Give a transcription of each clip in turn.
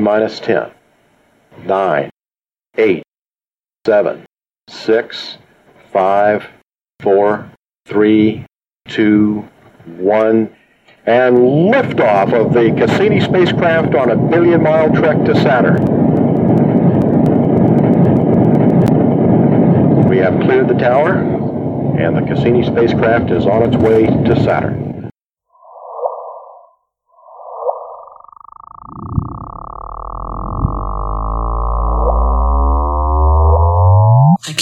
Minus 10, 9, 8, 7, 6, 5, 4, 3, 2, 1, and liftoff of the Cassini spacecraft on a billion mile trek to Saturn. We have cleared the tower, and the Cassini spacecraft is on its way to Saturn.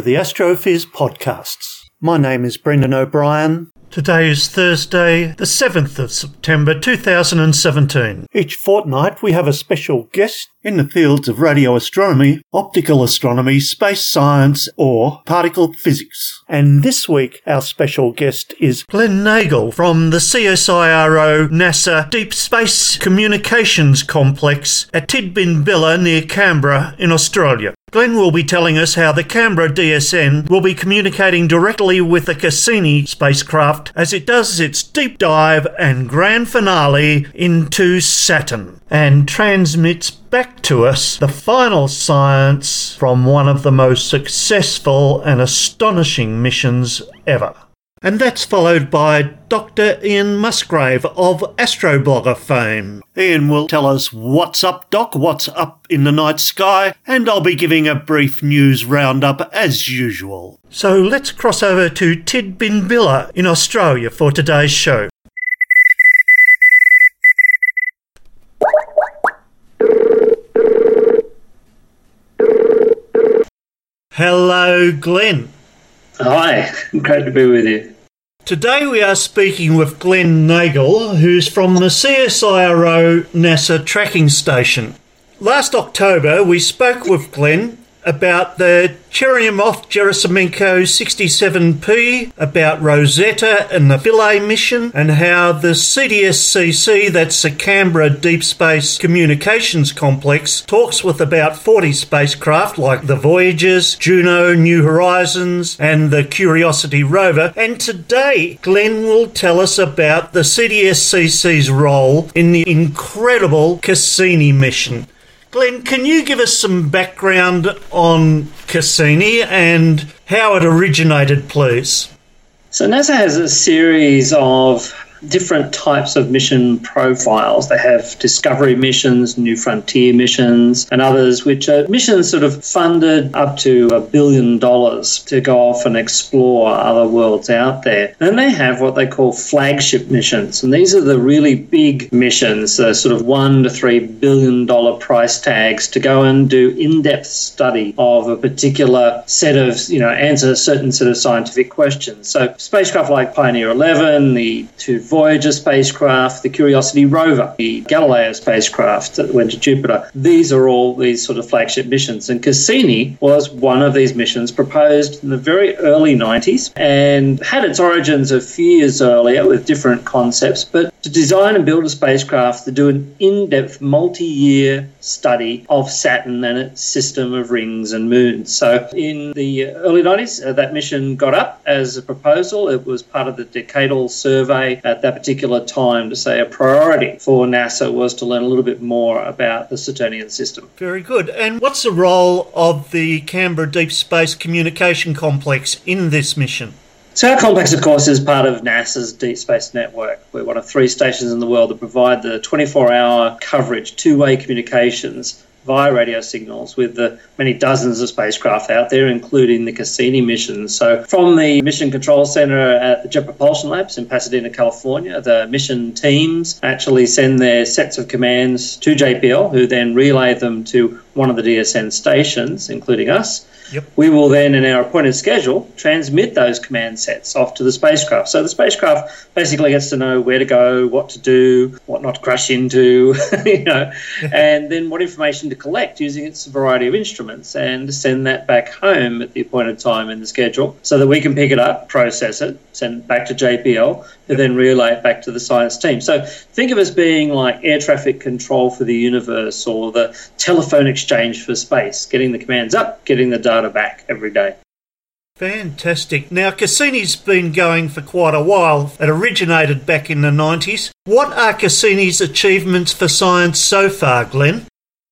To the Astrophiz podcasts. My name is Brendan O'Brien. Today is Thursday, the 7th of September 2017. Each fortnight we have a special guest in the fields of radio astronomy, optical astronomy, space science, or particle physics. And this week our special guest is Glen Nagle from the CSIRO NASA Deep Space Communications Complex at Tidbinbilla near Canberra in Australia. Glen will be telling us how the Canberra DSN will be communicating directly with the Cassini spacecraft as it does its deep dive and grand finale into Saturn and transmits back to us the final science from one of the most successful and astonishing missions ever. And that's followed by Dr. Ian Musgrave of Astroblogger fame. Ian will tell us what's up, Doc, what's up in the night sky, and I'll be giving a brief news roundup as usual. So let's cross over to Tidbinbilla in Australia for today's show. Hello, Glen. Hi, great to be with you. Today we are speaking with Glen Nagle, who's from the CSIRO NASA tracking station. Last October we spoke with Glen about the Churyumov Gerasimenko 67P, about Rosetta and the Philae mission, and how the CDSCC, that's the Canberra Deep Space Communications Complex, talks with about 40 spacecraft like the Voyagers, Juno, New Horizons, and the Curiosity rover. And today, Glen will tell us about the CDSCC's role in the incredible Cassini mission. Glen, can you give us some background on Cassini and how it originated, please? So, NASA has a series of different types of mission profiles. They have discovery missions, new frontier missions, and others, which are missions sort of funded up to a billion dollars to go off and explore other worlds out there. Then they have what they call flagship missions, and these are the really big missions, the sort of one to three billion dollar price tags to go and do in-depth study of a particular set of, you know, answer a certain set of scientific questions. So spacecraft like Pioneer 11, the two Voyager spacecraft, the Curiosity rover, the Galileo spacecraft that went to Jupiter. These are all these sort of flagship missions. And Cassini was one of these missions proposed in the very early 90s and had its origins a few years earlier with different concepts. But to design and build a spacecraft to do an in depth multi year study of Saturn and its system of rings and moons. So in the early 90s, uh, that mission got up as a proposal. It was part of the decadal survey at that particular time to say a priority for NASA was to learn a little bit more about the Saturnian system. Very good. And what's the role of the Canberra Deep Space Communication Complex in this mission? So our complex, of course, is part of NASA's Deep Space Network. We're one of three stations in the world that provide the 24-hour coverage, two-way communications via radio signals with the many dozens of spacecraft out there, including the Cassini missions. So, from the Mission Control Center at the Jet Propulsion Labs in Pasadena, California, the mission teams actually send their sets of commands to JPL, who then relay them to one of the DSN stations, including us. Yep. We will then, in our appointed schedule, transmit those command sets off to the spacecraft. So the spacecraft basically gets to know where to go, what to do, what not to crash into, you know, and then what information to collect using its variety of instruments and send that back home at the appointed time in the schedule so that we can pick it up, process it, send it back to JPL, who then relay it back to the science team. So think of us being like air traffic control for the universe or the telephone exchange for space, getting the commands up, getting the data back every day. Fantastic. Now, Cassini's been going for quite a while. It originated back in the 90s. What are Cassini's achievements for science so far, Glen?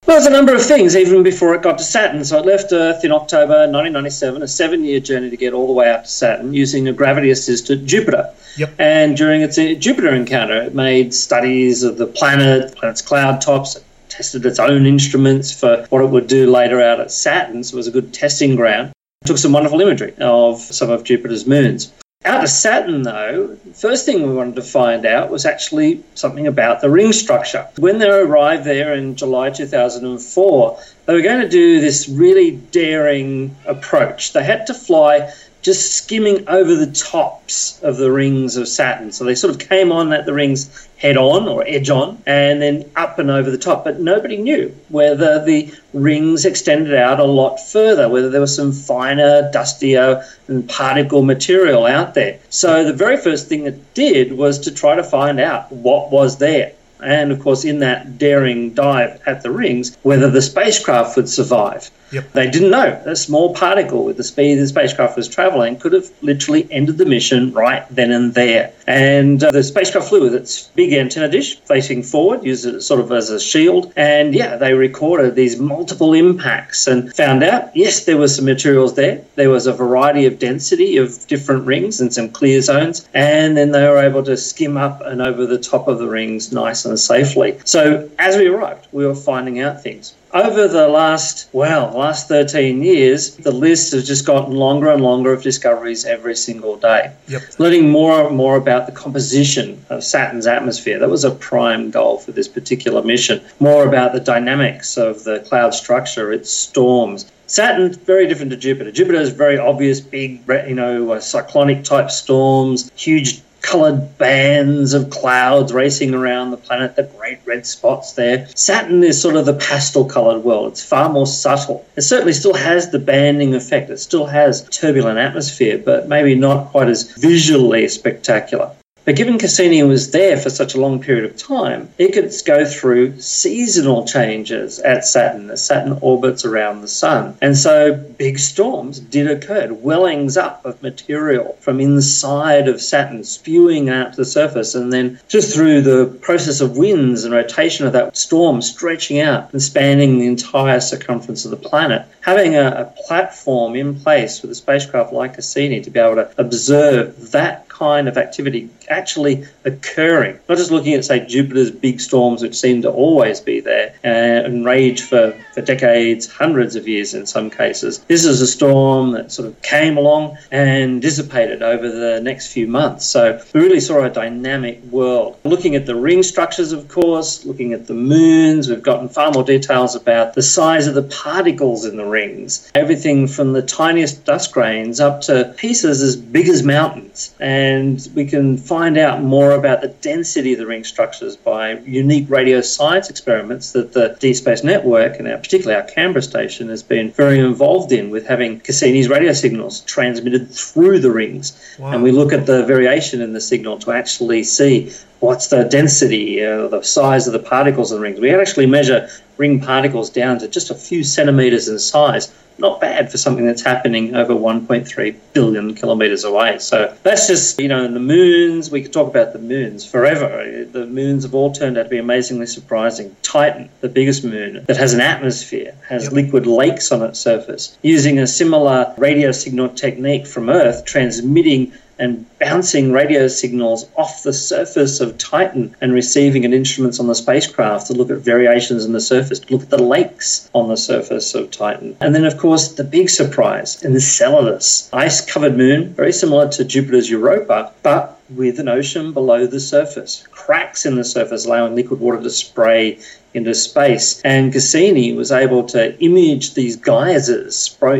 Well, there's a number of things even before it got to Saturn. So it left Earth in October 1997, a seven year journey to get all the way out to Saturn using a gravity assisted Jupiter. Yep. And during its uh, Jupiter encounter, it made studies of the planet, the planet's cloud tops, it tested its own instruments for what it would do later out at Saturn. So it was a good testing ground. Took some wonderful imagery of some of Jupiter's moons. Out of Saturn, though, first thing we wanted to find out was actually something about the ring structure. When they arrived there in July 2004, they were going to do this really daring approach. They had to fly just skimming over the tops of the rings of Saturn. So they sort of came on at the rings head on or edge on and then up and over the top. But nobody knew whether the rings extended out a lot further, whether there was some finer, dustier, and particle material out there. So the very first thing it did was to try to find out what was there. And of course, in that daring dive at the rings, whether the spacecraft would survive. Yep. They didn't know. A small particle with the speed the spacecraft was traveling could have literally ended the mission right then and there. And uh, the spacecraft flew with its big antenna dish facing forward, used it sort of as a shield. And yeah, they recorded these multiple impacts and found out, yes, there was some materials there. There was a variety of density of different rings and some clear zones. And then they were able to skim up and over the top of the rings nice and safely. So as we arrived, we were finding out things over the last, well, last 13 years, the list has just gotten longer and longer of discoveries every single day. Yep. Learning more and more about the composition of Saturn's atmosphere. That was a prime goal for this particular mission. More about the dynamics of the cloud structure, its storms. Saturn very different to Jupiter. Jupiter is very obvious, big, you know, uh, cyclonic type storms, huge coloured bands of clouds racing around the planet, the great red spots there. Saturn is sort of the pastel coloured world. It's far more subtle. It certainly still has the banding effect. It still has turbulent atmosphere, but maybe not quite as visually spectacular. But given Cassini was there for such a long period of time, it could go through seasonal changes at Saturn as Saturn orbits around the Sun. And so big storms did occur, wellings up of material from inside of Saturn spewing out to the surface, and then just through the process of winds and rotation of that storm stretching out and spanning the entire circumference of the planet. Having a, a platform in place with a spacecraft like Cassini to be able to observe that kind of activity actually occurring. Not just looking at, say, Jupiter's big storms, which seem to always be there uh, and rage for, for decades, hundreds of years in some cases. This is a storm that sort of came along and dissipated over the next few months. So we really saw a dynamic world. Looking at the ring structures, of course, looking at the moons, we've gotten far more details about the size of the particles in the rings. Everything from the tiniest dust grains up to pieces as big as mountains. And we can find out more about the density of the ring structures by unique radio science experiments that the Deep Space Network and our, particularly our Canberra station has been very involved in with having Cassini's radio signals transmitted through the rings. Wow. And we look at the variation in the signal to actually see what's the density, uh, the size of the particles in the rings. We actually measure ring particles down to just a few centimeters in size. Not bad for something that's happening over 1.3 billion kilometers away. So that's just, you know, the moons, we could talk about the moons forever. The moons have all turned out to be amazingly surprising. Titan, the biggest moon that has an atmosphere, has liquid lakes on its surface, using a similar radio signal technique from Earth, transmitting and bouncing radio signals off the surface of Titan and receiving it instruments on the spacecraft to look at variations in the surface, to look at the lakes on the surface of Titan. And then, of course, the big surprise in the Enceladus, ice covered moon, very similar to Jupiter's Europa, but with an ocean below the surface, cracks in the surface allowing liquid water to spray into space. And Cassini was able to image these geysers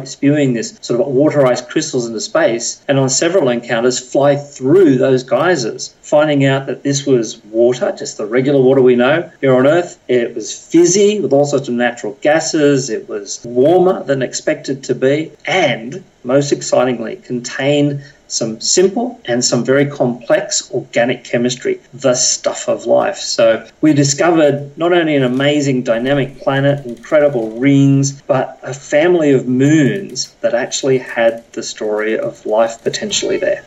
spewing this sort of water ice crystals into space, and on several encounters fly through those geysers, finding out that this was water, just the regular water we know here on Earth. It was fizzy with all sorts of natural gases, it was warmer than expected to be, and most excitingly, contained some simple and some very complex organic chemistry, the stuff of life. So we discovered not only an amazing dynamic planet, incredible rings, but a family of moons that actually had the story of life potentially there.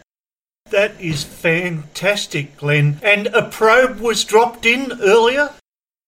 That is fantastic, Glen. And a probe was dropped in earlier?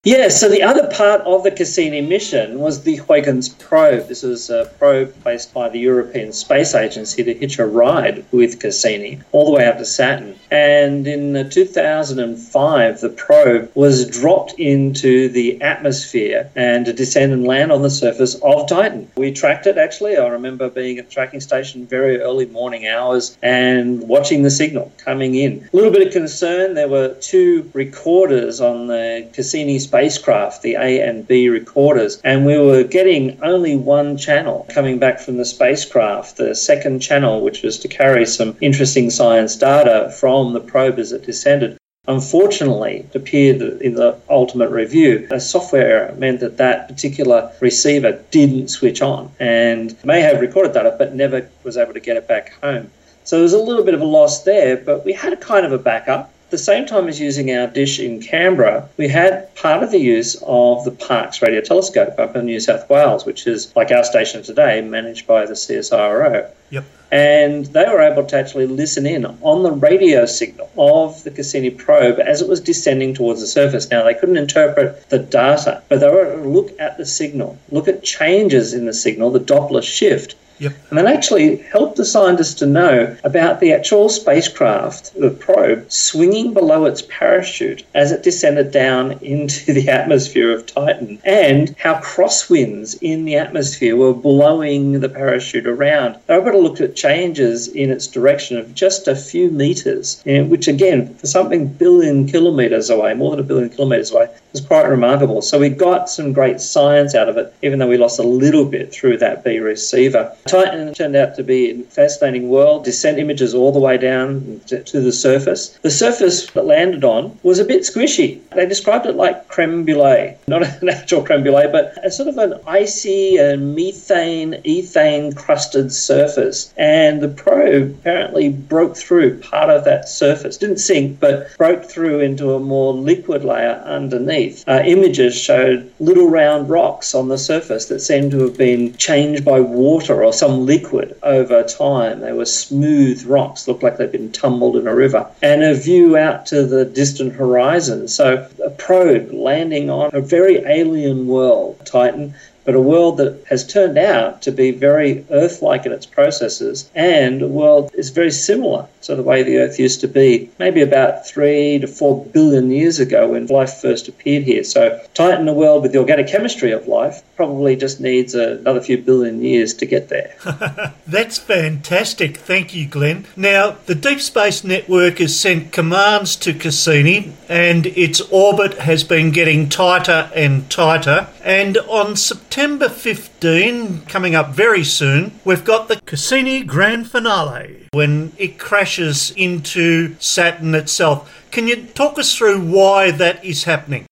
Yeah, so the other part of the Cassini mission was the Huygens probe. This was a probe placed by the European Space Agency to hitch a ride with Cassini all the way up to Saturn. And in 2005, the probe was dropped into the atmosphere and to descend and land on the surface of Titan. We tracked it actually. I remember being at the tracking station very early morning hours and watching the signal coming in. A little bit of concern there were two recorders on the Cassini spacecraft, the A and B recorders, and we were getting only one channel coming back from the spacecraft, the second channel, which was to carry some interesting science data from the probe as it descended. Unfortunately, it appeared in the ultimate review, a software error meant that that particular receiver didn't switch on and may have recorded data but never was able to get it back home. So there was a little bit of a loss there, but we had a kind of a backup the same time as using our dish in Canberra, we had part of the use of the Parkes radio telescope up in New South Wales, which is like our station today, managed by the CSIRO. Yep. And they were able to actually listen in on the radio signal of the Cassini probe as it was descending towards the surface. Now, they couldn't interpret the data, but they were able to look at the signal, look at changes in the signal, the Doppler shift, Yep. and that actually helped the scientists to know about the actual spacecraft, the probe, swinging below its parachute as it descended down into the atmosphere of Titan, and how crosswinds in the atmosphere were blowing the parachute around. They were able to look at changes in its direction of just a few meters, eh, which again, for something billion kilometers away, more than a billion kilometers away, was quite remarkable. So we got some great science out of it, even though we lost a little bit through that B receiver. Titan turned out to be a fascinating world. Descent images all the way down to, the surface. The surface that landed on was a bit squishy. They described it like creme brulee, not an actual creme brulee, but a sort of an icy and methane, ethane crusted surface. And the probe apparently broke through part of that surface. Didn't sink, but broke through into a more liquid layer underneath. Uh, images showed little round rocks on the surface that seemed to have been changed by water or some liquid over time. They were smooth rocks, looked like they'd been tumbled in a river. And a view out to the distant horizon. So a probe landing on a very alien world, Titan, but a world that has turned out to be very Earth like in its processes, and a world is very similar to the way the Earth used to be, maybe about three to four billion years ago when life first appeared here. So, Titan, a world with the organic chemistry of life, probably just needs another few billion years to get there. That's fantastic. Thank you, Glen. Now, the Deep Space Network has sent commands to Cassini, and its orbit has been getting tighter and tighter. And on September 15, coming up very soon, we've got the Cassini Grand Finale when it crashes into Saturn itself. Can you talk us through why that is happening?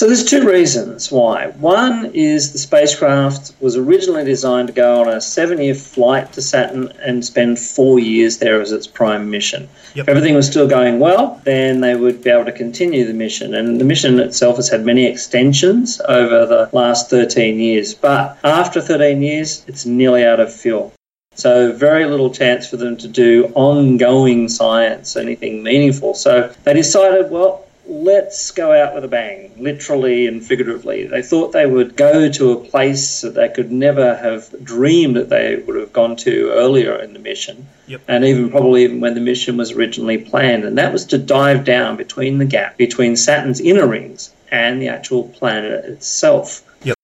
So there's two reasons why. One is the spacecraft was originally designed to go on a seven-year flight to Saturn and spend four years there as its prime mission. Yep. If everything was still going well, then they would be able to continue the mission. And the mission itself has had many extensions over the last 13 years. But after 13 years, it's nearly out of fuel. So very little chance for them to do ongoing science, anything meaningful. So they decided, well, let's go out with a bang, literally and figuratively. They thought they would go to a place that they could never have dreamed that they would have gone to earlier in the mission. Yep. And even probably even when the mission was originally planned. And that was to dive down between the gap between Saturn's inner rings and the actual planet itself.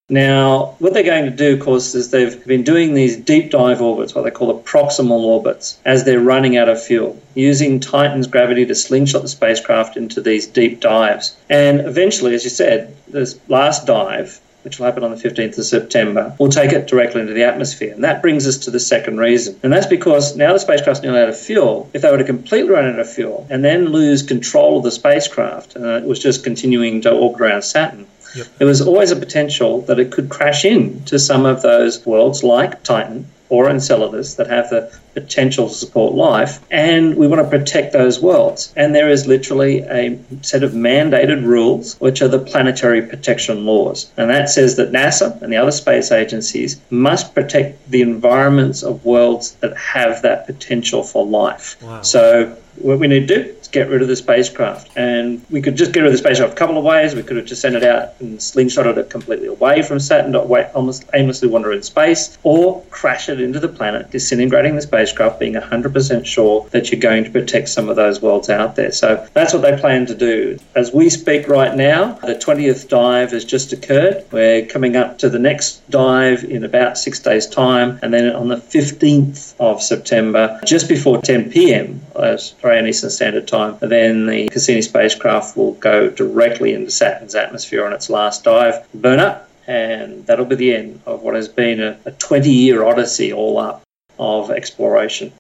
Now, what they're going to do, of course, is they've been doing these deep dive orbits, what they call the proximal orbits, as they're running out of fuel, using Titan's gravity to slingshot the spacecraft into these deep dives. And eventually, as you said, this last dive, which will happen on the 15th of September, will take it directly into the atmosphere. And that brings us to the second reason. And that's because now the spacecraft's nearly out of fuel. If they were to completely run out of fuel and then lose control of the spacecraft, and it was just continuing to orbit around Saturn, Yep. there was always a potential that it could crash into some of those worlds like Titan or Enceladus that have the potential to support life, and we want to protect those worlds. And there is literally a set of mandated rules, which are the planetary protection laws. And that says that NASA and the other space agencies must protect the environments of worlds that have that potential for life. Wow. So what we need to do get rid of the spacecraft. And we could just get rid of the spacecraft a couple of ways. We could have just sent it out and slingshotted it completely away from Saturn, to wa- almost aimlessly wander in space, or crash it into the planet, disintegrating the spacecraft, being 100% sure that you're going to protect some of those worlds out there. So that's what they plan to do. As we speak right now, the 20th dive has just occurred. We're coming up to the next dive in about six days' time, and then on the 15th of September, just before 10 p.m., uh, Australian Eastern Standard Time, then the Cassini spacecraft will go directly into Saturn's atmosphere on its last dive, burn up, and that'll be the end of what has been a 20 year odyssey all up of exploration.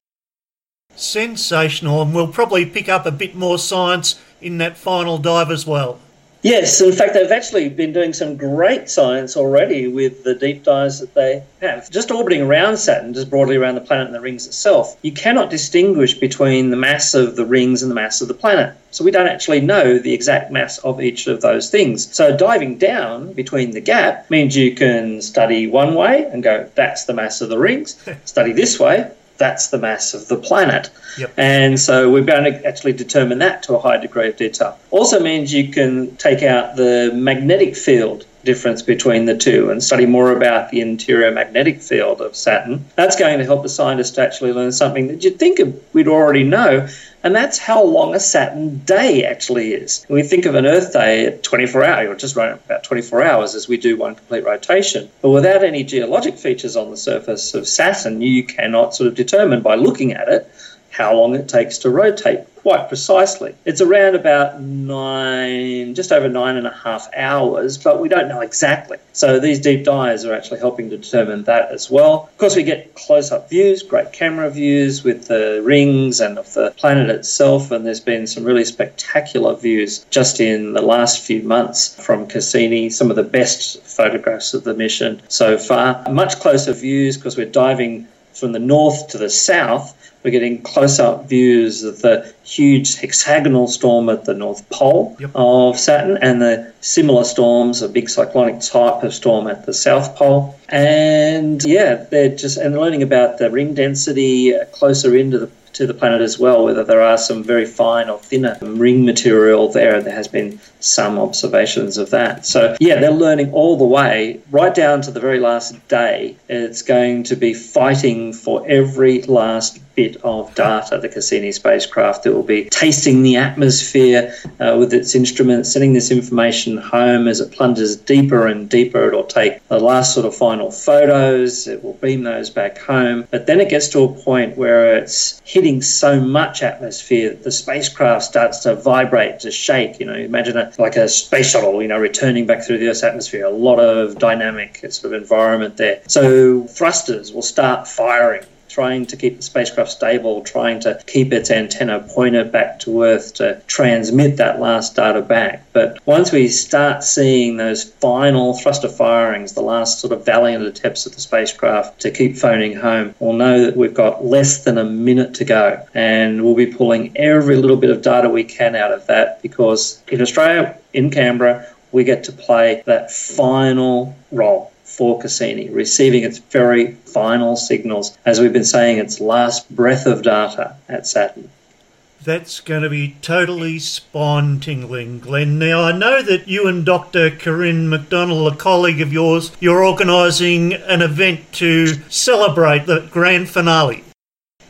Sensational, and we'll probably pick up a bit more science in that final dive as well. Yes, in fact, they've actually been doing some great science already with the deep dives that they have. Just orbiting around Saturn, just broadly around the planet and the rings itself, you cannot distinguish between the mass of the rings and the mass of the planet. So we don't actually know the exact mass of each of those things. So diving down between the gap means you can study one way and go, that's the mass of the rings, study this way, that's the mass of the planet. Yep. And so we're going to actually determine that to a high degree of detail. Also means you can take out the magnetic field difference between the two and study more about the interior magnetic field of Saturn. That's going to help the scientists actually learn something that you'd think we'd already know, and that's how long a Saturn day actually is. We think of an Earth day at 24 hours, or just run about 24 hours as we do one complete rotation. But without any geologic features on the surface of Saturn, you cannot sort of determine by looking at it how long it takes to rotate quite precisely. It's around about nine, just over nine and a half hours, but we don't know exactly. So these deep dives are actually helping to determine that as well. Of course, we get close up views, great camera views with the rings and of the planet itself, and there's been some really spectacular views just in the last few months from Cassini, some of the best photographs of the mission so far. Much closer views because we're diving from the north to the south we're getting close up views of the huge hexagonal storm at the North Pole Yep. of Saturn and the similar storms, a big cyclonic type of storm at the South Pole. And yeah, they're just and learning about the ring density uh, closer into the to the planet as well, whether there are some very fine or thinner ring material there. There has been some observations of that. So yeah, they're learning all the way right down to the very last day. It's going to be fighting for every last bit of data. The Cassini spacecraft that will be tasting the atmosphere uh, with its instruments, sending this information home as it plunges deeper and deeper. It'll take the last sort of final photos. It will beam those back home. But then it gets to a point where it's hitting so much atmosphere that the spacecraft starts to vibrate, to shake. You know, imagine a, like a space shuttle, you know, returning back through the Earth's atmosphere. A lot of dynamic sort of environment there. So thrusters will start firing trying to keep the spacecraft stable, trying to keep its antenna pointed back to Earth to transmit that last data back. But once we start seeing those final thruster firings, the last sort of valiant attempts of the spacecraft to keep phoning home, we'll know that we've got less than a minute to go. And we'll be pulling every little bit of data we can out of that because in Australia, in Canberra, we get to play that final role for Cassini, receiving its very final signals, as we've been saying, its last breath of data at Saturn. That's going to be totally spine tingling, Glen. Now, I know that you and Dr. Corinne McDonald, a colleague of yours, you're organising an event to celebrate the grand finale.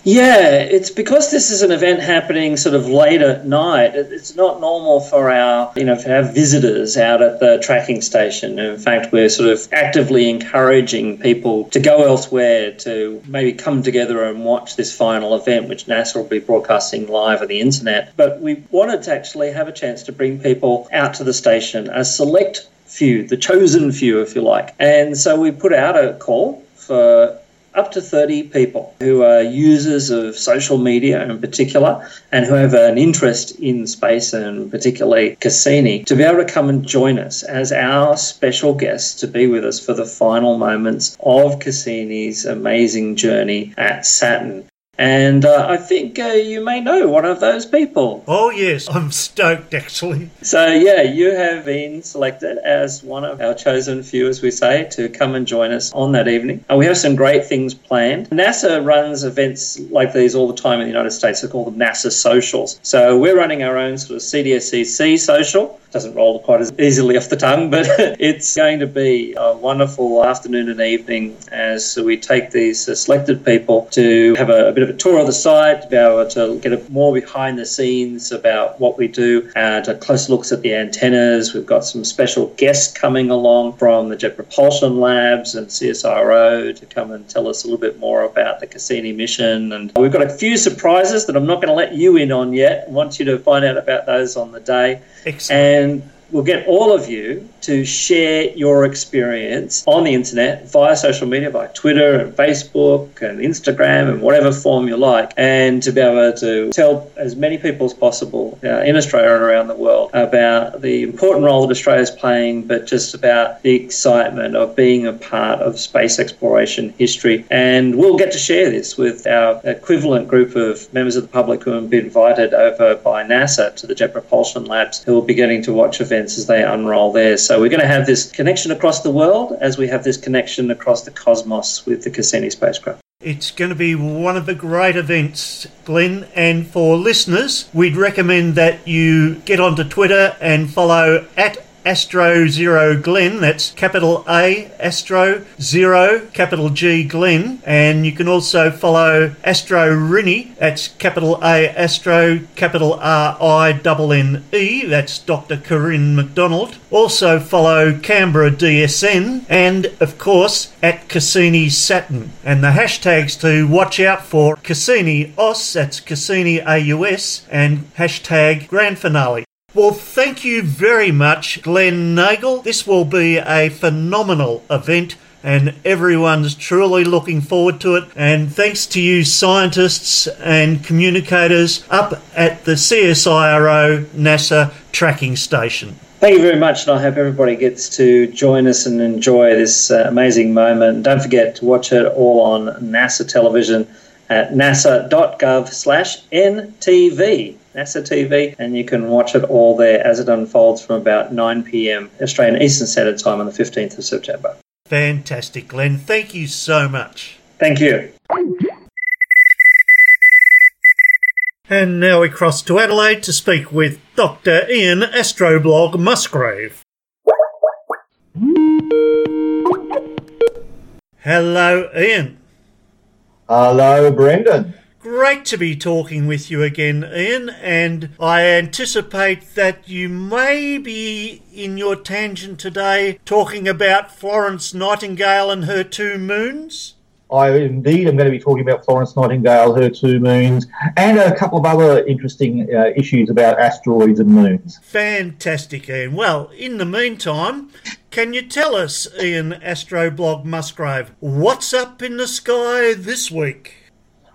Yeah, it's because this is an event happening sort of late at night. It's not normal for our, you know, to have visitors out at the tracking station. In fact, we're sort of actively encouraging people to go elsewhere to maybe come together and watch this final event, which NASA will be broadcasting live on the internet. But we wanted to actually have a chance to bring people out to the station, a select few, the chosen few, if you like. And so we put out a call for up to 30 people who are users of social media in particular and who have an interest in space and particularly Cassini to be able to come and join us as our special guests to be with us for the final moments of Cassini's amazing journey at Saturn. And uh, I think uh, you may know one of those people. Oh, yes, I'm stoked actually. So, yeah, you have been selected as one of our chosen few, as we say, to come and join us on that evening. And we have some great things planned. NASA runs events like these all the time in the United States. They're called NASA Socials. So, we're running our own sort of CDSCC social. Doesn't roll quite as easily off the tongue, but it's going to be a wonderful afternoon and evening as we take these uh, selected people to have a, a bit of a tour of the site, to be able to get a more behind the scenes about what we do, and a close looks at the antennas. We've got some special guests coming along from the Jet Propulsion Labs and CSIRO to come and tell us a little bit more about the Cassini mission. And we've got a few surprises that I'm not going to let you in on yet. I want you to find out about those on the day. Excellent. And we'll get all of you to share your experience on the internet via social media, via Twitter and Facebook and Instagram and whatever form you like, and to be able to tell as many people as possible uh, in Australia and around the world about the important role that Australia is playing, but just about the excitement of being a part of space exploration history. And we'll get to share this with our equivalent group of members of the public who have been invited over by NASA to the Jet Propulsion Labs, who will be getting to watch events as they unroll there. So we're going to have this connection across the world as we have this connection across the cosmos with the Cassini spacecraft. It's going to be one of the great events, Glen. And for listeners, we'd recommend that you get onto Twitter and follow at Astro Zero Glen. That's capital A Astro Zero capital G Glen. And you can also follow Astro Rini. That's capital A Astro capital R I double N E. That's Dr. Corinne McDonald. Also follow Canberra DSN and of course at Cassini Saturn. And the hashtags to watch out for Cassini Os. That's Cassini AUS and hashtag Grand Finale. Well, thank you very much, Glen Nagle. This will be a phenomenal event. And everyone's truly looking forward to it. And thanks to you, scientists and communicators up at the CSIRO NASA tracking station. Thank you very much, and I hope everybody gets to join us and enjoy this uh, amazing moment. Don't forget to watch it all on NASA television at nasa.gov slash NTV. NASA TV, and you can watch it all there as it unfolds from about 9 p.m. Australian Eastern Standard Time on the 15th of September. Fantastic, Glen. Thank you so much. Thank you. And now we cross to Adelaide to speak with Dr. Ian Astroblog Musgrave. Hello, Ian. Hello, Brendan. Great to be talking with you again, Ian, and I anticipate that you may be in your tangent today talking about Florence Nightingale and her two moons. I indeed am going to be talking about Florence Nightingale, her two moons, and a couple of other interesting uh, issues about asteroids and moons. Fantastic, Ian. Well, in the meantime, can you tell us, Ian Astroblog Musgrave, what's up in the sky this week?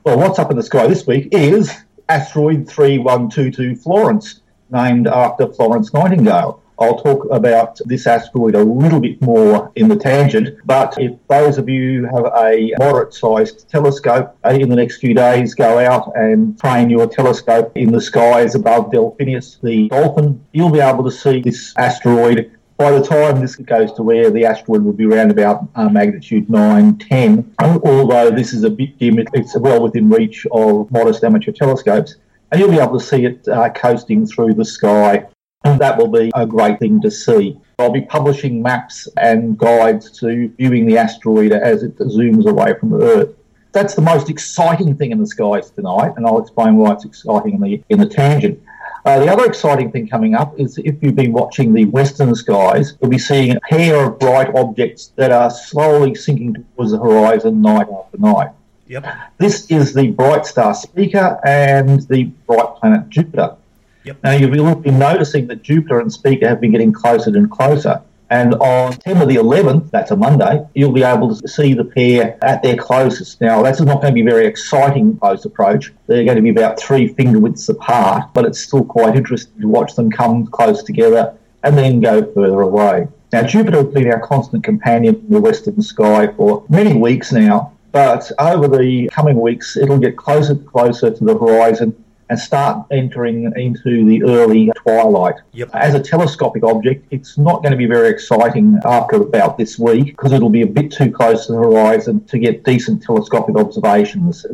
Well, what's up in the sky this week is asteroid 3122 Florence, named after Florence Nightingale. I'll talk about this asteroid a little bit more in the tangent, but if those of you have a moderate sized telescope uh, in the next few days, go out and train your telescope in the skies above Delphinus, the dolphin, you'll be able to see this asteroid by the time this goes to where the asteroid will be around about uh, magnitude 9, 10, although this is a bit dim, it's well within reach of modest amateur telescopes. and you'll be able to see it uh, coasting through the sky. And that will be a great thing to see. I'll be publishing maps and guides to viewing the asteroid as it zooms away from Earth. That's the most exciting thing in the skies tonight, and I'll explain why it's exciting in the in the tangent. Uh, the other exciting thing coming up is if you've been watching the western skies, you'll be seeing a pair of bright objects that are slowly sinking towards the horizon night after night. Yep. This is the bright star Spica and the bright planet Jupiter. Yep. Now, you've been noticing that Jupiter and Spica have been getting closer and closer. And on September the 11th, that's a Monday, you'll be able to see the pair at their closest. Now, that's not going to be a very exciting close approach. They're going to be about three finger widths apart, but it's still quite interesting to watch them come close together and then go further away. Now, Jupiter has been our constant companion in the western sky for many weeks now, but over the coming weeks, it'll get closer and closer to the horizon and start entering into the early twilight. Yep. As a telescopic object, it's not going to be very exciting after about this week because it'll be a bit too close to the horizon to get decent telescopic observations.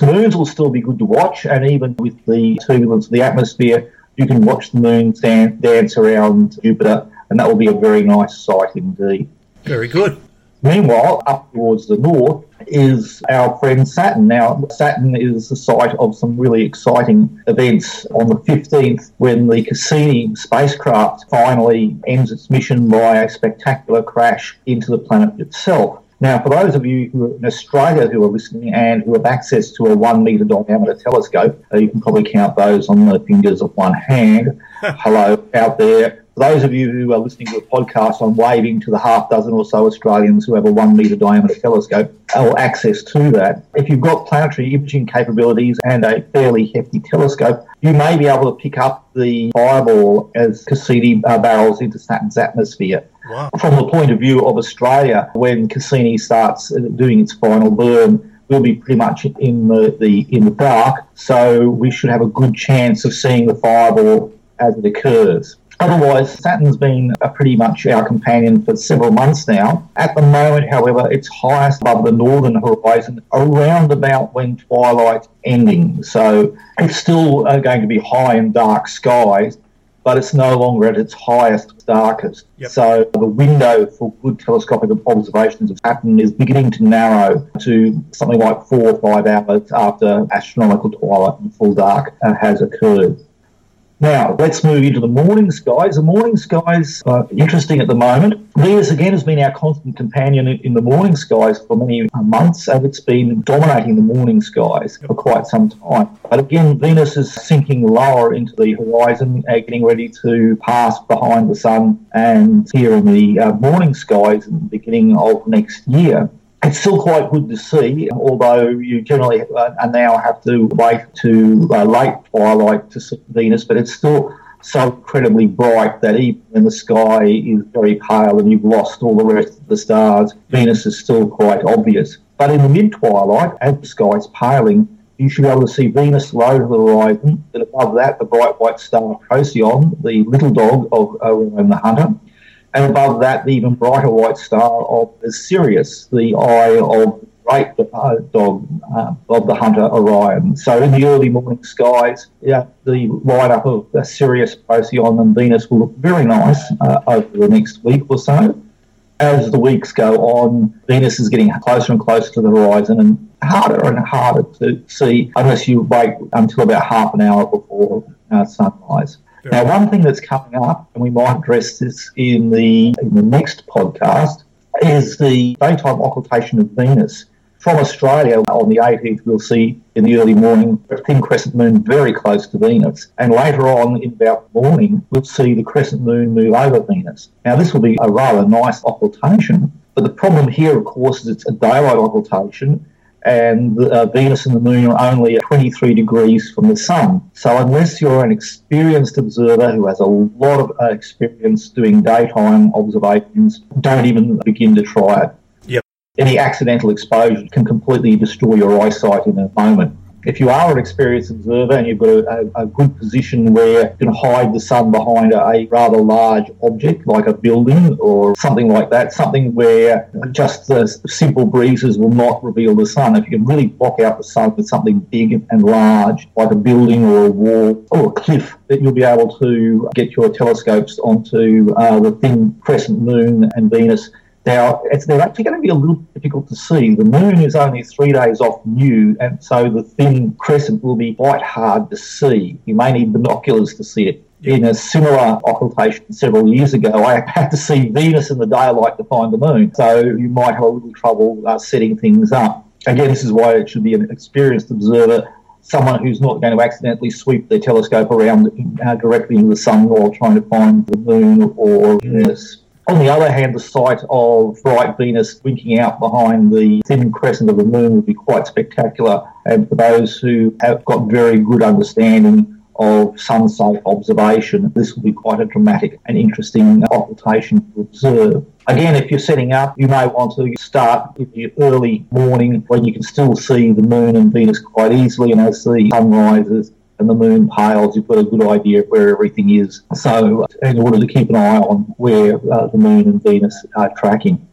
Moons will still be good to watch, and even with the turbulence of the atmosphere, you can watch the moon dan- dance around Jupiter, and that will be a very nice sight indeed. Very good. Meanwhile, up towards the north is our friend Saturn. Now, Saturn is the site of some really exciting events on the 15th when the Cassini spacecraft finally ends its mission by a spectacular crash into the planet itself. Now, for those of you who are in Australia who are listening and who have access to a one metre diameter telescope, uh, you can probably count those on the fingers of one hand. Hello out there. For those of you who are listening to a podcast, I'm waving to the half dozen or so Australians who have a one metre diameter telescope or access to that. If you've got planetary imaging capabilities and a fairly hefty telescope, you may be able to pick up the fireball as Cassini uh, barrels into Saturn's atmosphere. Wow. From the point of view of Australia, when Cassini starts doing its final burn, we'll be pretty much in the, the in the dark, so we should have a good chance of seeing the fireball as it occurs. Otherwise, Saturn's been pretty much our companion for several months now. At the moment, however, it's highest above the northern horizon around about when twilight's ending. So it's still uh, going to be high in dark skies, but it's no longer at its highest, darkest. Yep. So the window for good telescopic observations of Saturn is beginning to narrow to something like four or five hours after astronomical twilight and full dark uh, has occurred. Now, let's move into the morning skies. The morning skies are interesting at the moment. Venus, again, has been our constant companion in the morning skies for many months, and it's been dominating the morning skies for quite some time. But again, Venus is sinking lower into the horizon, uh, getting ready to pass behind the sun and here in the uh, morning skies in the beginning of next year. It's still quite good to see, although you generally uh, now have to wait to uh, late twilight to see Venus, but it's still so incredibly bright that even when the sky is very pale and you've lost all the rest of the stars, Venus is still quite obvious. But in the mid twilight, as the sky is paling, you should be able to see Venus low to the horizon, and above that, the bright white star Procyon, the little dog of Orion the Hunter, and above that, the even brighter white star of the Sirius, the eye of the great uh, dog uh, of the hunter Orion. So in the early morning skies, yeah, the lineup of uh, Sirius, Procyon, and Venus will look very nice uh, over the next week or so. As the weeks go on, Venus is getting closer and closer to the horizon and harder and harder to see unless you wait until about half an hour before uh, sunrise. Now, one thing that's coming up, and we might address this in the in the next podcast, is the daytime occultation of Venus. From Australia, on the 18th, we'll see in the early morning a thin crescent moon very close to Venus. And later on, in about the morning, we'll see the crescent moon move over Venus. Now, this will be a rather nice occultation, but the problem here, of course, is it's a daylight occultation, and uh, Venus and the Moon are only at 23 degrees from the Sun. So, unless you're an experienced observer who has a lot of uh, experience doing daytime observations, don't even begin to try it. Yep. Any accidental exposure can completely destroy your eyesight in a moment. If you are an experienced observer and you've got a, a, a good position where you can hide the sun behind a rather large object like a building or something like that, something where just the simple breezes will not reveal the sun. If you can really block out the sun with something big and large, like a building or a wall or a cliff, that you'll be able to get your telescopes onto uh, the thin crescent moon and Venus now, it's, they're actually going to be a little difficult to see. The moon is only three days off new, and so the thin crescent will be quite hard to see. You may need binoculars to see it. In a similar occultation several years ago, I had to see Venus in the daylight to find the moon, so you might have a little trouble uh, setting things up. Again, this is why it should be an experienced observer someone who's not going to accidentally sweep their telescope around uh, directly into the sun while trying to find the moon or Venus. On the other hand, the sight of bright Venus winking out behind the thin crescent of the moon would be quite spectacular. And for those who have got very good understanding of sun safe observation, this will be quite a dramatic and interesting occultation to observe. Again, if you're setting up, you may want to start in the early morning when you can still see the moon and Venus quite easily, and as the sun rises, and the moon pales, you've got a good idea of where everything is. So, in order to keep an eye on where uh, the moon and Venus are tracking.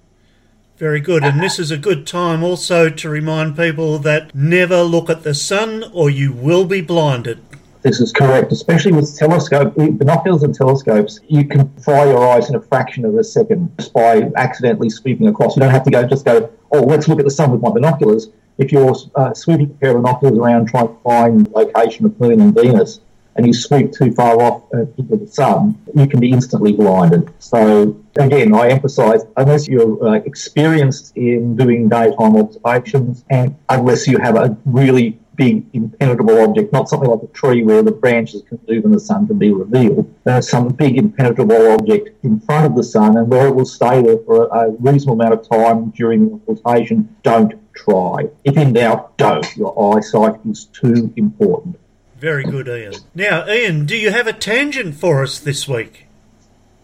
Very good. And this is a good time also to remind people that never look at the sun or you will be blinded. This is correct, especially with telescope binoculars and telescopes. You can fry your eyes in a fraction of a second just by accidentally sweeping across. You don't have to go just go, oh, let's look at the sun with my binoculars if you're uh, sweeping a pair of binoculars around trying to find the location of Moon and Venus, and you sweep too far off uh, into the sun, you can be instantly blinded. So again, I emphasise unless you're uh, experienced in doing daytime observations, and unless you have a really big impenetrable object, not something like a tree where the branches can move and the sun can be revealed. There's some big impenetrable object in front of the sun and where it will stay there for a, reasonable amount of time during the occultation, don't try. If in doubt, don't. Your eyesight is too important. Very good, Ian. Now, Ian, do you have a tangent for us this week?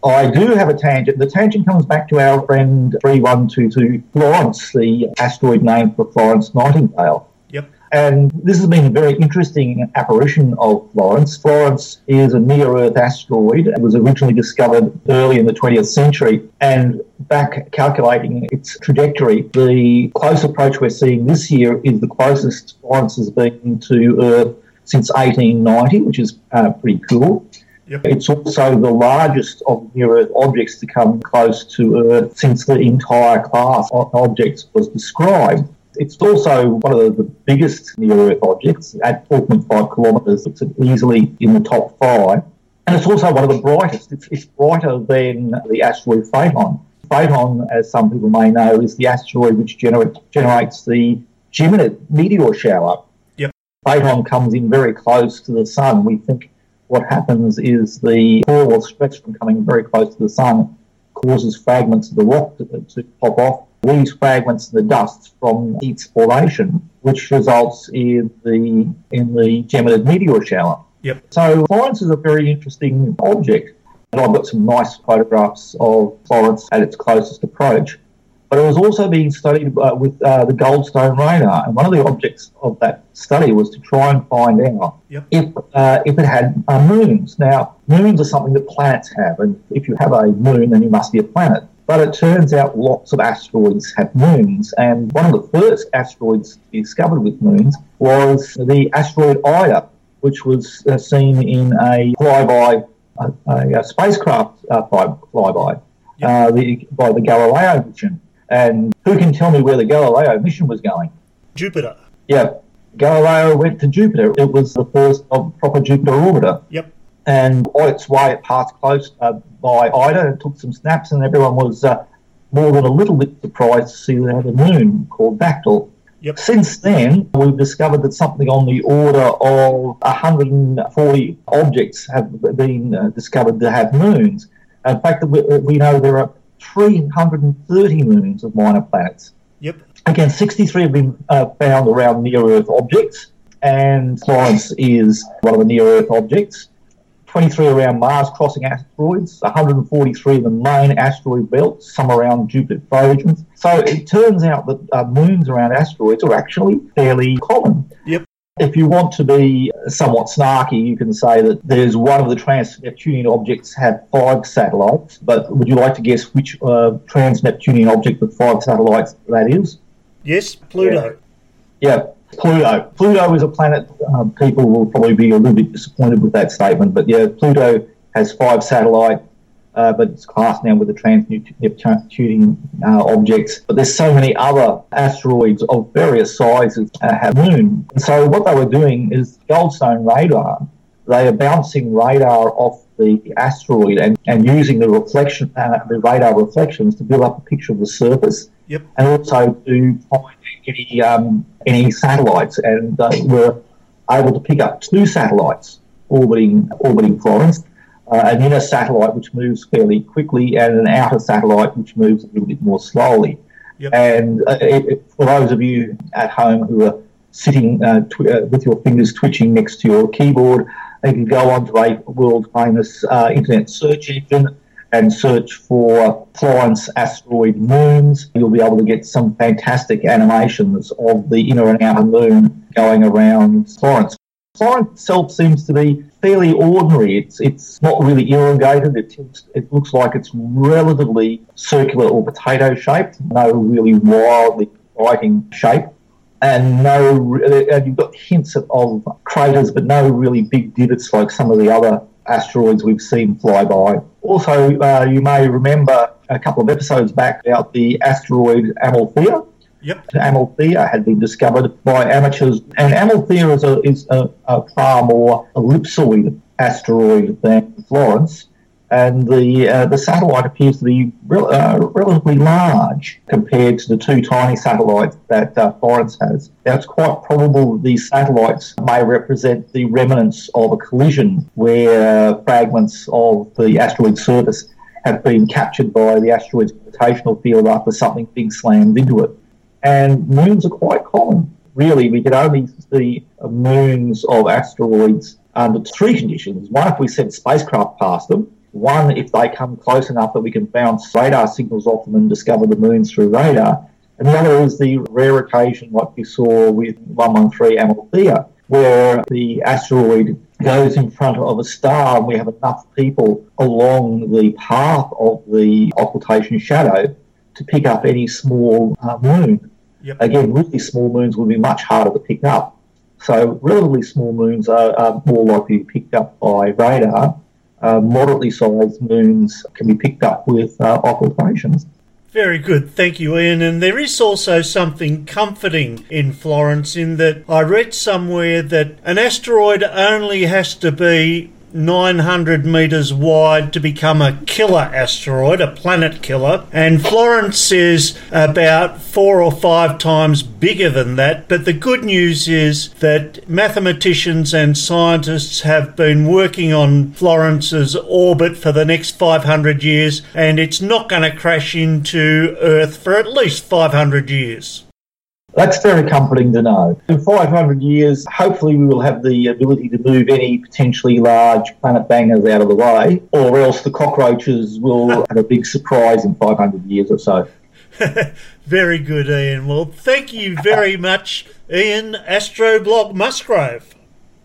I do have a tangent. The tangent comes back to our friend 3122 Florence, the asteroid named for Florence Nightingale. And this has been a very interesting apparition of Florence. Florence is a near Earth asteroid. It was originally discovered early in the 20th century. And back calculating its trajectory, the close approach we're seeing this year is the closest Florence has been to Earth since 1890, which is uh, pretty cool. Yep. It's also the largest of near Earth objects to come close to Earth since the entire class of objects was described. It's also one of the biggest near Earth objects at 4.5 kilometres. It's easily in the top five. And it's also one of the brightest. It's, it's brighter than the asteroid Phaethon. Phaethon, as some people may know, is the asteroid which generate, generates the Geminid meteor shower. Yep. Phaethon comes in very close to the sun. We think what happens is the coronal spectrum coming very close to the sun causes fragments of the rock to, to pop off these fragments and the dust from its formation, which results in the in the Geminid meteor shower. Yep. So Florence is a very interesting object. And I've got some nice photographs of Florence at its closest approach. But it was also being studied uh, with uh, the Goldstone radar, and one of the objects of that study was to try and find out yep. if uh, if it had uh, moons. Now, moons are something that planets have, and if you have a moon, then you must be a planet. But it turns out lots of asteroids have moons, and one of the first asteroids to be discovered with moons was the asteroid Ida, which was uh, seen in a flyby, uh, a, a, spacecraft uh, flyby. Uh, the, by the Galileo mission. And who can tell me where the Galileo mission was going? Jupiter. Yeah, Galileo went to Jupiter. It was the first of proper Jupiter orbiter. Yep. And on its way, it passed close uh, by Ida and took some snaps, and everyone was uh, more than a little bit surprised to see they had a moon called Dactyl. Yep. Since then, we've discovered that something on the order of 140 objects have been uh, discovered to have moons. In fact, we, we know there are 330 moons of minor planets. Yep. Again, 63 have been uh, found around near Earth objects, and Florence is one of the near Earth objects. 23 around Mars crossing asteroids, 143 in the main asteroid belt, some around Jupiter Trojans. So it turns out that uh, moons around asteroids are actually fairly common. Yep. If you want to be somewhat snarky, you can say that there's one of the trans-Neptunian objects have five satellites. But would you like to guess which uh, trans-Neptunian object with five satellites that is? Yes, Pluto. Yeah, Pluto. Pluto is a planet. Uh, people will probably be a little bit disappointed with that statement, but yeah, Pluto has five satellites, uh, but it's classed now with the trans-Neptunian uh, objects. But there's so many other asteroids of various sizes uh, have moon. And so what they were doing is Goldstone radar. They are bouncing radar off the asteroid and, and using the reflection, uh, the radar reflections to build up a picture of the surface. Yep. And also to find any um, any satellites, and uh, we're able to pick up two satellites orbiting orbiting Florence. Uh, an inner satellite which moves fairly quickly, and an outer satellite which moves a little bit more slowly. Yep. And uh, it, it- for those of you at home who are sitting uh, tw- uh, with your fingers twitching next to your keyboard, you can go onto a world famous uh, internet search engine and search for Florence asteroid moons. You'll be able to get some fantastic animations of the inner and outer moon going around Florence. Florence itself seems to be fairly ordinary. It's it's not really irrigated. It it looks like it's relatively circular or potato shaped. No really wildly exciting shape, and no and you've got hints of craters, but no really big divots like some of the other asteroids we've seen fly by. Also, uh, you may remember a couple of episodes back about the asteroid Amalthea. Yep. Amalthea had been discovered by amateurs, and Amalthea is a, is a, a far more ellipsoid asteroid than Florence, and the uh, the satellite appears to be rel- uh, relatively large compared to the two tiny satellites that uh, Florence has. Now, it's quite probable that these satellites may represent the remnants of a collision where fragments of the asteroid surface have been captured by the asteroid's gravitational field after something big slammed into it and moons are quite common. Really, we can only see moons of asteroids under three conditions. One, if we send spacecraft past them. One, if they come close enough that we can bounce radar signals off them and discover the moons through radar. And the other is the rare occasion, like we saw with 113 Amalthea, where the asteroid goes in front of a star and we have enough people along the path of the occultation shadow to pick up any small uh, moon. Yep. Again, really small moons would be much harder to pick up. So, relatively small moons are, are more likely to be picked up by radar. Uh, moderately sized moons can be picked up with uh, occultations. Very good, thank you, Ian. And there is also something comforting in Florence in that I read somewhere that an asteroid only has to be 900 metres wide to become a killer asteroid, a planet killer, and Florence is about four or five times bigger than that. But the good news is that mathematicians and scientists have been working on Florence's orbit for the next 500 years, and it's not going to crash into Earth for at least 500 years. That's very comforting to know. In 500 years, hopefully, we will have the ability to move any potentially large planet bangers out of the way, or else the cockroaches will have a big surprise in 500 years or so. Very good, Ian. Well, thank you very much, Ian Astroblog Musgrave.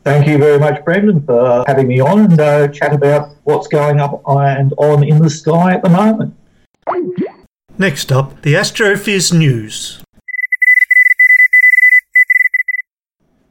Thank you very much, Brendan, for having me on and uh, chat about what's going up and on in the sky at the moment. Next up, the Astrophiz News.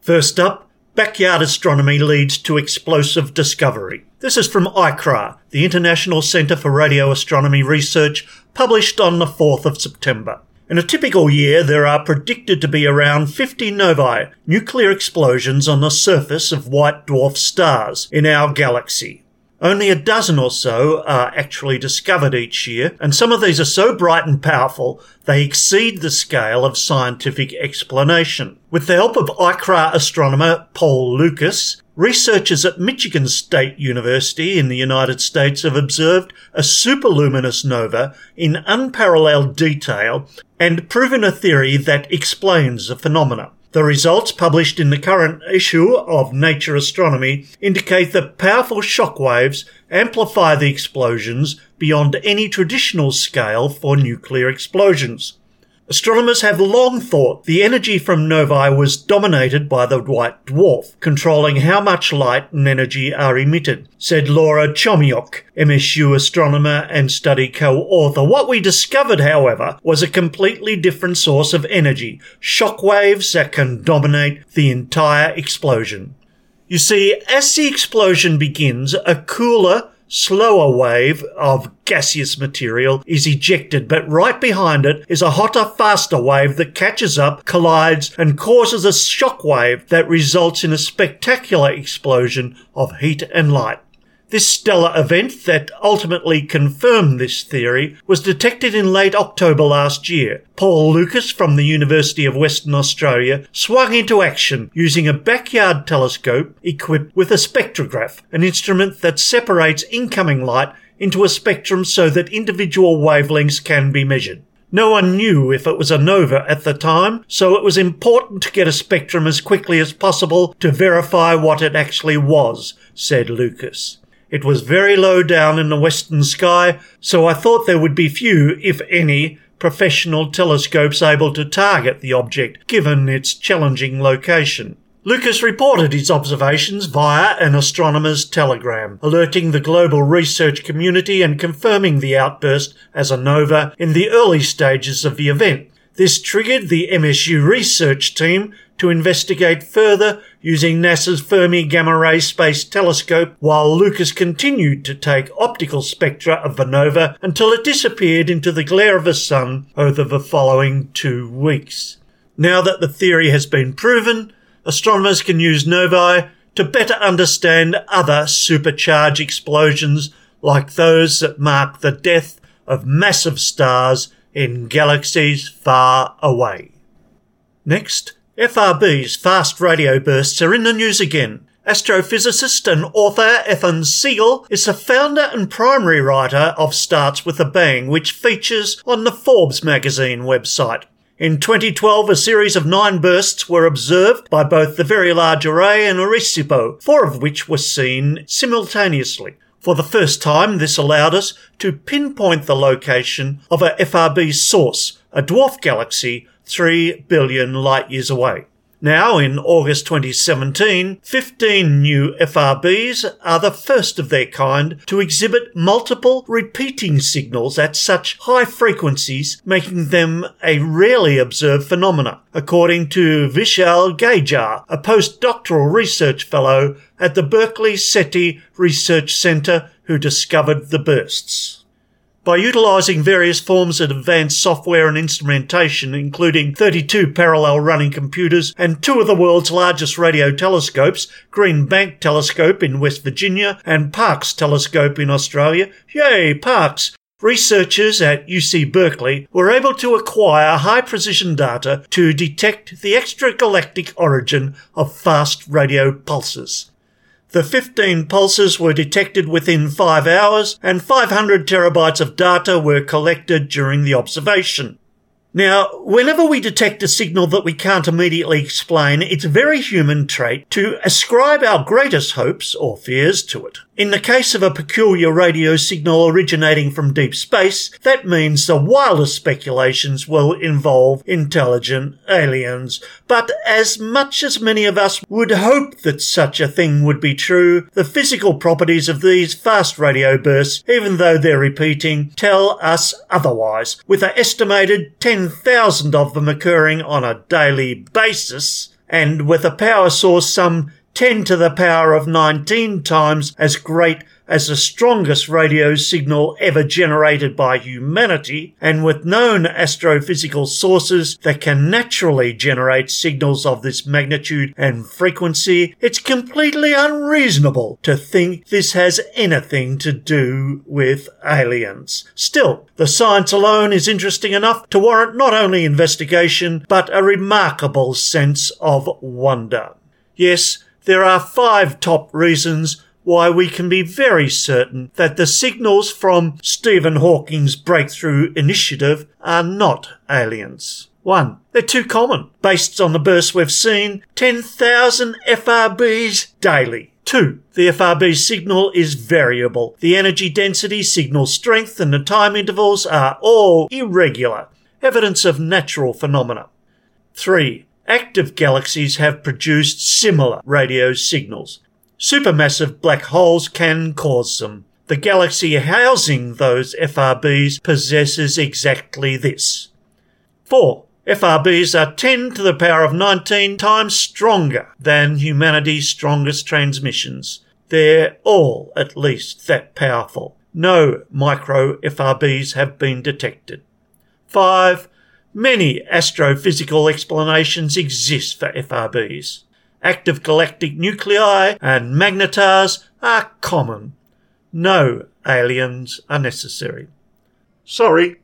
First up, backyard astronomy leads to explosive discovery. This is from ICRAR, the International Centre for Radio Astronomy Research, published on the 4th of September. In a typical year, there are predicted to be around 50 novae, nuclear explosions on the surface of white dwarf stars in our galaxy. Only a dozen or so are actually discovered each year, and some of these are so bright and powerful they exceed the scale of scientific explanation. With the help of ICRAR astronomer Paul Luckas, researchers at Michigan State University in the United States have observed a superluminous nova in unparalleled detail and proven a theory that explains the phenomena. The results published in the current issue of Nature Astronomy indicate that powerful shock waves amplify the explosions beyond any traditional scale for nuclear explosions. Astronomers have long thought the energy from novae was dominated by the white dwarf, controlling how much light and energy are emitted, said Laura Chomiuk, MSU astronomer and study co-author. What we discovered, however, was a completely different source of energy, shock waves that can dominate the entire explosion. You see, as the explosion begins, a cooler, slower wave of gaseous material is ejected, but right behind it is a hotter, faster wave that catches up, collides, and causes a shock wave that results in a spectacular explosion of heat and light. This stellar event that ultimately confirmed this theory was detected in late October last year. Paul Luckas from the University of Western Australia swung into action using a backyard telescope equipped with a spectrograph, an instrument that separates incoming light into a spectrum so that individual wavelengths can be measured. No one knew if it was a nova at the time, so it was important to get a spectrum as quickly as possible to verify what it actually was, said Luckas. It was very low down in the western sky, so I thought there would be few, if any, professional telescopes able to target the object, given its challenging location. Luckas reported his observations via an astronomer's telegram, alerting the global research community and confirming the outburst as a nova in the early stages of the event. This triggered the MSU research team to investigate further using NASA's Fermi Gamma Ray Space Telescope while Luckas continued to take optical spectra of the nova until it disappeared into the glare of the sun over the following two weeks. Now that the theory has been proven, astronomers can use novae to better understand other supercharged explosions like those that mark the death of massive stars in galaxies far away. Next, FRB's fast radio bursts are in the news again. Astrophysicist and author Ethan Siegel is the founder and primary writer of Starts with a Bang, which features on the Forbes magazine website. In 2012, a series of nine bursts were observed by both the Very Large Array and Arecibo, four of which were seen simultaneously. For the first time, this allowed us to pinpoint the location of a FRB source, a dwarf galaxy 3 billion light years away. Now, in August 2017, 15 new FRBs are the first of their kind to exhibit multiple repeating signals at such high frequencies, making them a rarely observed phenomena, according to Vishal Gajjar, a postdoctoral research fellow at the Berkeley SETI Research Center who discovered the bursts. By utilizing various forms of advanced software and instrumentation, including 32 parallel running computers and two of the world's largest radio telescopes, Green Bank Telescope in West Virginia and Parkes Telescope in Australia, yay, Parkes! Researchers at UC Berkeley were able to acquire high precision data to detect the extragalactic origin of fast radio pulses. The 15 pulses were detected within 5 hours and 500 terabytes of data were collected during the observation. Now, whenever we detect a signal that we can't immediately explain, it's a very human trait to ascribe our greatest hopes or fears to it. In the case of a peculiar radio signal originating from deep space, that means the wildest speculations will involve intelligent aliens. But as much as many of us would hope that such a thing would be true, the physical properties of these fast radio bursts, even though they're repeating, tell us otherwise, with an estimated 10,000 of them occurring on a daily basis, and with a power source some 10 to the power of 19 times as great as the strongest radio signal ever generated by humanity, and with known astrophysical sources that can naturally generate signals of this magnitude and frequency, it's completely unreasonable to think this has anything to do with aliens. Still, the science alone is interesting enough to warrant not only investigation, but a remarkable sense of wonder. Yes, there are five top reasons why we can be very certain that the signals from Stephen Hawking's breakthrough initiative are not aliens. 1. They're too common. Based on the bursts we've seen, 10,000 FRBs daily. 2. The FRB signal is variable. The energy density, signal strength, and the time intervals are all irregular. evidence of natural phenomena. 3. Active galaxies have produced similar radio signals. Supermassive black holes can cause them. The galaxy housing those FRBs possesses exactly this. 4. FRBs are 10 to the power of 19 times stronger than humanity's strongest transmissions. They're all at least that powerful. No micro FRBs have been detected. 5. Many astrophysical explanations exist for FRBs. Active galactic nuclei and magnetars are common. No aliens are necessary. Sorry.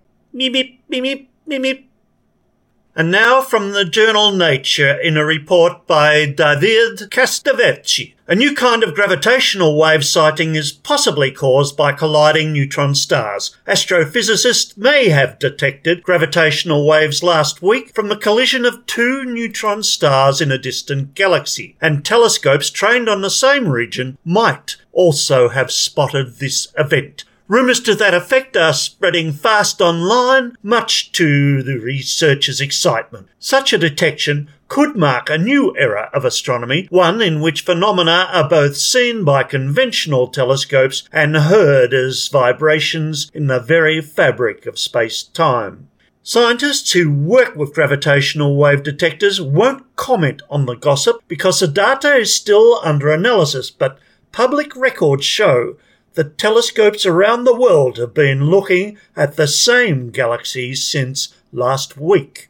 And now from the journal Nature in a report by David Castelvecchi. A new kind of gravitational wave sighting is possibly caused by colliding neutron stars. Astrophysicists may have detected gravitational waves last week from the collision of two neutron stars in a distant galaxy, and telescopes trained on the same region might also have spotted this event. Rumours to that effect are spreading fast online, much to the researchers' excitement. Such a detection could mark a new era of astronomy, one in which phenomena are both seen by conventional telescopes and heard as vibrations in the very fabric of space-time. Scientists who work with gravitational wave detectors won't comment on the gossip because the data is still under analysis, but public records show that telescopes around the world have been looking at the same galaxies since last week.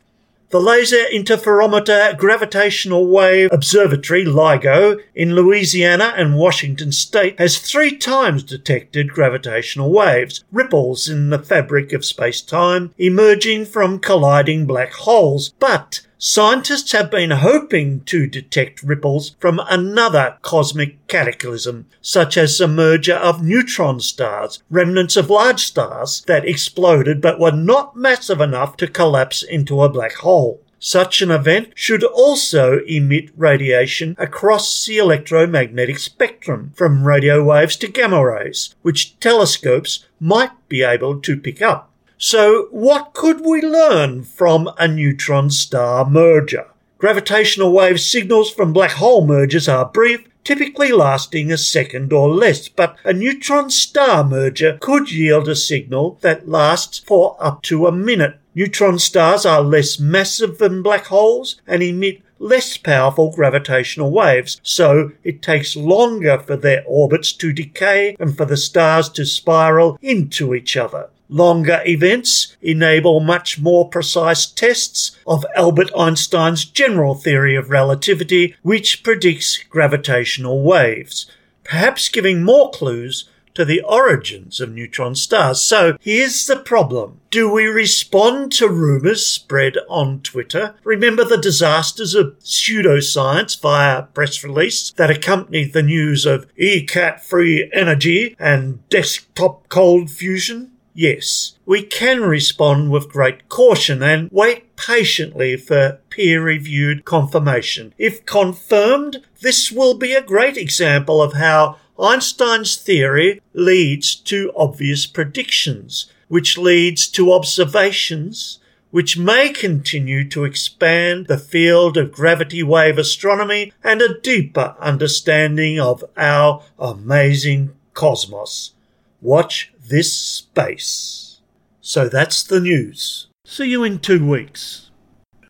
The Laser Interferometer Gravitational Wave Observatory, LIGO, in Louisiana and Washington state has three times detected gravitational waves, ripples in the fabric of space-time, emerging from colliding black holes, but Scientists have been hoping to detect ripples from another cosmic cataclysm, such as the merger of neutron stars, remnants of large stars that exploded but were not massive enough to collapse into a black hole. Such an event should also emit radiation across the electromagnetic spectrum, from radio waves to gamma rays, which telescopes might be able to pick up. So, what could we learn from a neutron star merger? Gravitational wave signals from black hole mergers are brief, typically lasting a second or less, but a neutron star merger could yield a signal that lasts for up to a minute. Neutron stars are less massive than black holes and emit less powerful gravitational waves, so it takes longer for their orbits to decay and for the stars to spiral into each other. Longer events enable much more precise tests of Albert Einstein's general theory of relativity, which predicts gravitational waves, perhaps giving more clues to the origins of neutron stars. So here's the problem. Do we respond to rumours spread on Twitter? Remember the disasters of pseudoscience via press release that accompanied the news of E-Cat free energy and desktop cold fusion? Yes, we can respond with great caution and wait patiently for peer reviewed confirmation. If confirmed, this will be a great example of how Einstein's theory leads to obvious predictions, which leads to observations which may continue to expand the field of gravity wave astronomy and a deeper understanding of our amazing cosmos. Watch this space. So that's the news. See you in two weeks.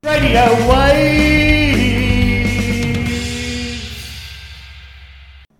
Radio Wave!